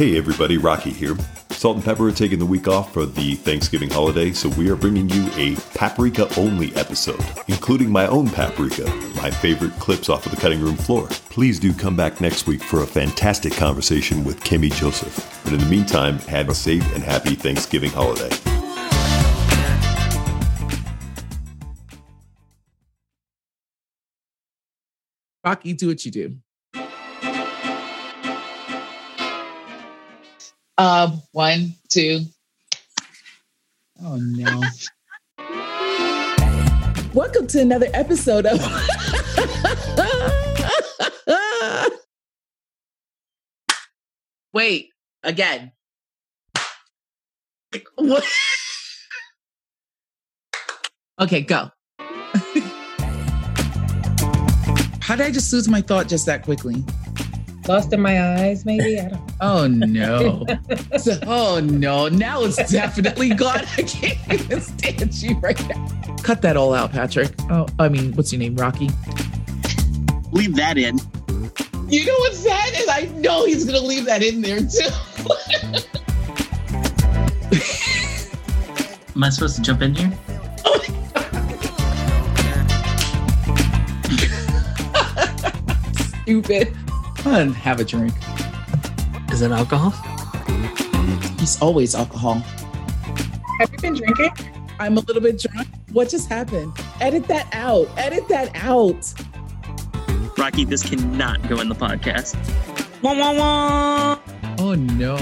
Hey everybody, Rocky here. Salt and Pepper are taking the week off for the Thanksgiving holiday, so we are bringing you a paprika only episode, including my own paprika, my favorite clips off of the cutting room floor. Please do come back next week for a fantastic conversation with Kimmy Joseph. But in the meantime, have a safe and happy Thanksgiving holiday. Rocky, do what you do. Um, one, two. Oh no. Welcome to another episode of Wait, again. What? okay, go. How did I just lose my thought just that quickly? Lost in my eyes, maybe? I don't Oh no. Oh no. Now it's definitely gone. I can't even stand you right now. Cut that all out, Patrick. Oh, I mean, what's your name? Rocky? Leave that in. You know what's sad is I know he's gonna leave that in there too. Am I supposed to jump in here? Stupid. Come on, have a drink. Is it alcohol? He's always alcohol. Have you been drinking? I'm a little bit drunk. What just happened? Edit that out. Edit that out. Rocky, this cannot go in the podcast. Wah, wah, wah. Oh no.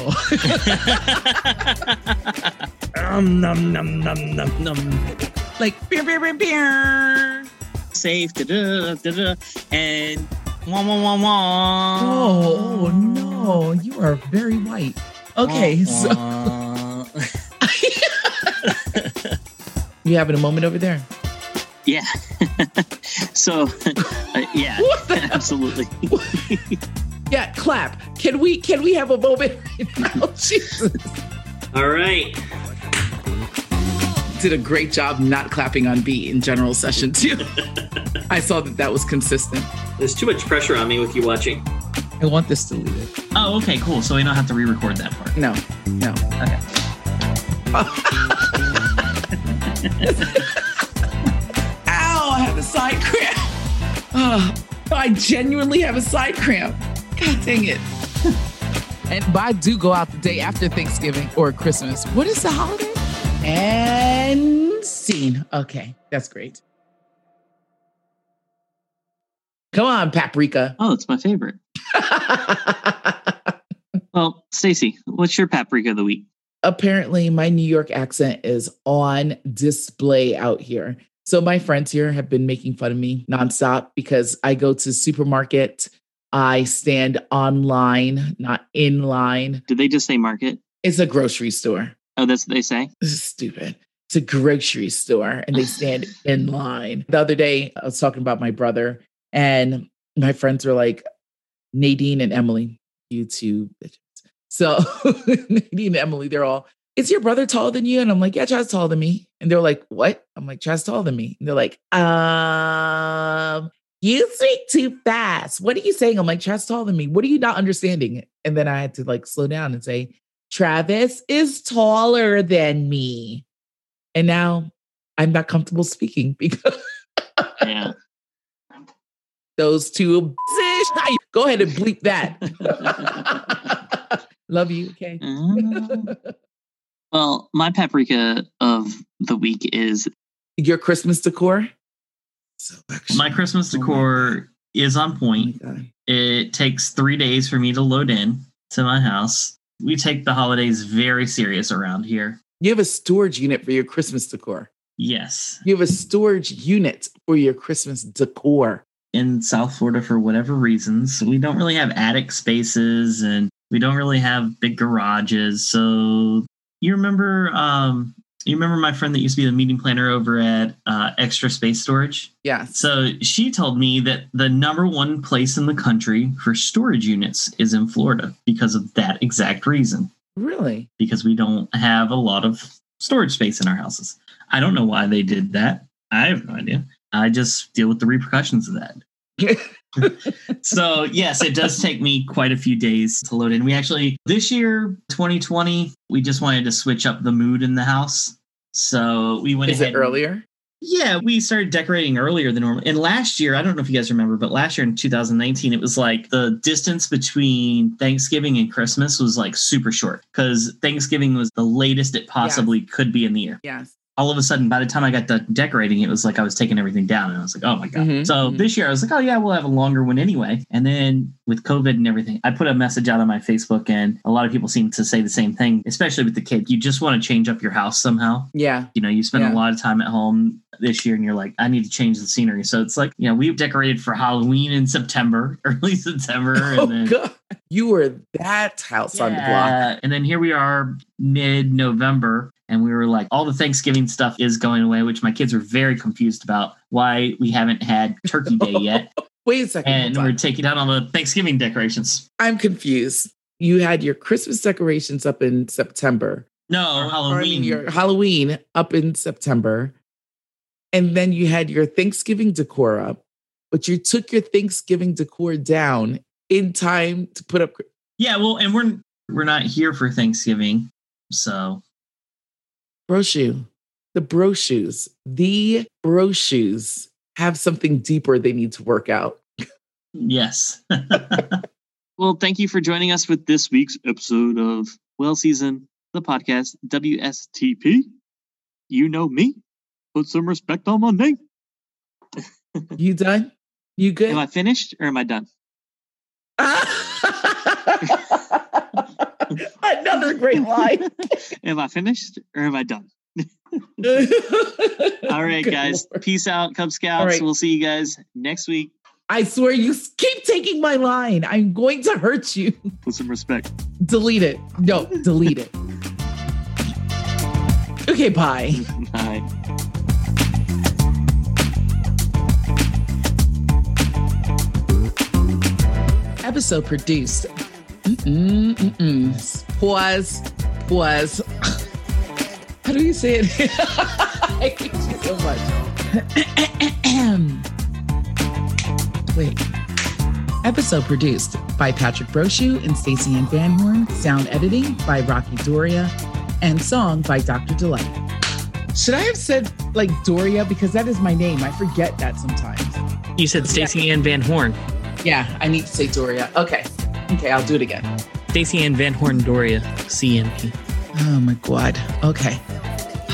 um, num, num, num, num, num. like beer, beer, beer, beer. Safe, da-da, da-da, and wah, wah, wah, wah. Oh, oh no. You are very white. Okay, Wah, so wah. you having a moment over there? yeah. so, uh, yeah, What the absolutely. Yeah, clap. Can we can we have a moment right now? Jesus. All right. Did a great job not clapping on beat in general session too. I saw that that was consistent. There's too much pressure on me with you watching. I want this deleted. Oh, okay, cool. So we don't have to re-record that part. No, no. Okay. Ow! I have a side cramp. Oh, I genuinely have a side cramp. God dang it. and but I do go out the day after Thanksgiving or Christmas. What is the holiday? And scene. Okay, that's great. Come on, paprika. Oh, it's my favorite. Well, Stacey, what's your paprika of the week? apparently my New York accent is on display out here. So my friends here have been making fun of me nonstop because I go to supermarket, I stand online, not in line. Did they just say market? It's a grocery store. Oh, that's what they say. This is stupid. It's a grocery store and they stand in line. The other day I was talking about my brother and my friends were like Nadine and Emily, you two bitches. So Nadine and Emily, they're all, is your brother taller than you? And I'm like, yeah, Chad's taller than me. And they're like, what? I'm like, Chad's taller than me. And they're like, um, you speak too fast. What are you saying? I'm like, Chad's taller than me. What are you not understanding? And then I had to like slow down and say, Travis is taller than me. And now I'm not comfortable speaking because Yeah. Those two go ahead and bleep that. Love you. Okay. Mm. well, my paprika of the week is Your Christmas decor. My Christmas Oh my decor is on oh point. God. It takes three days for me to load in to my house. We take the holidays very serious around here. You have a storage unit for your Christmas decor. Yes. You have a storage unit for your Christmas decor. In South Florida, for whatever reasons, we don't really have attic spaces and we don't really have big garages. So you remember um you remember my friend that used to be the meeting planner over at uh, Extra Space Storage? Yeah. So she told me that the number one place in the country for storage units is in Florida because of that exact reason. really? Because we don't have a lot of storage space in our houses. I don't know why they did that. I have no idea. I just deal with the repercussions of that. so yes, it does take me quite a few days to load in. We actually this year, 2020, we just wanted to switch up the mood in the house. So we went Is ahead it earlier? Yeah, we started decorating earlier than normal. And last year, I don't know if you guys remember, but last year in 2019, it was like the distance between Thanksgiving and Christmas was like super short because Thanksgiving was the latest it possibly could be in the year. Yes. All of a sudden, by the time I got done decorating, it was like I was taking everything down and I was like, oh my God. Mhm, So mhm. this year, I was like, oh yeah, we'll have a longer one anyway. And then with COVID and everything, I put a message out on my Facebook and a lot of people seem to say the same thing, especially with the kid. You just want to change up your house somehow Yeah. you know you spend Yeah. a lot of time at home this year and you're like i need to change the scenery so it's like you know we've decorated for halloween in september early september and Oh then God. You were that house on the block. And then here we are mid-november and we were like all the thanksgiving stuff is going away which my kids were very confused about why we haven't had turkey day yet Wait a second. and we're taking down all the thanksgiving decorations I'm confused. You had your Christmas decorations up in September. no Or- or I halloween mean, your Halloween up in September. And then you had your Thanksgiving decor up, but you took your Thanksgiving decor down in time to put up. yeah well and we're we're not here for thanksgiving so Brochu. The Brochus. The Brochus have something deeper they need to work out. yes Well, thank you for joining us with this week's episode of Well Season, the podcast WSTP. You know me. Put some respect on my name. You done? You good? Am I finished or am I done? Another great line. Am I finished or am I done? All right, guys. Peace out, Cub Scouts. Right. We'll see you guys next week. I swear you keep taking my line. I'm going to hurt you. Put some respect. Delete it. No, delete it. Okay, bye. Bye. Episode produced. Mm-mm, mm-mm. Pause. Pause. How do you say it? I hate you so much. Wait. Episode produced by Patrick Brochu and Stacey Ann Van Horn. Sound editing by Rocky Doria. And song by Dr. Delight. Should I have said like Doria? Because that is my name. I forget that sometimes. You said Stacey Ann Van Horn. Yeah, I need to say Doria. Okay. Okay, I'll do it again. Stacey Ann Van Horn Doria, CMP. Oh my God. Okay.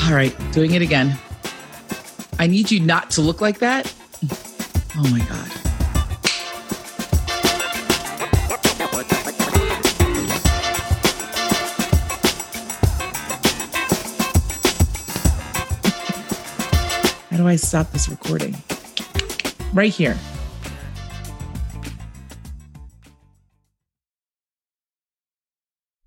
All right, doing it again. I need you not to look like that. Oh my God. How do I stop this recording? Right here.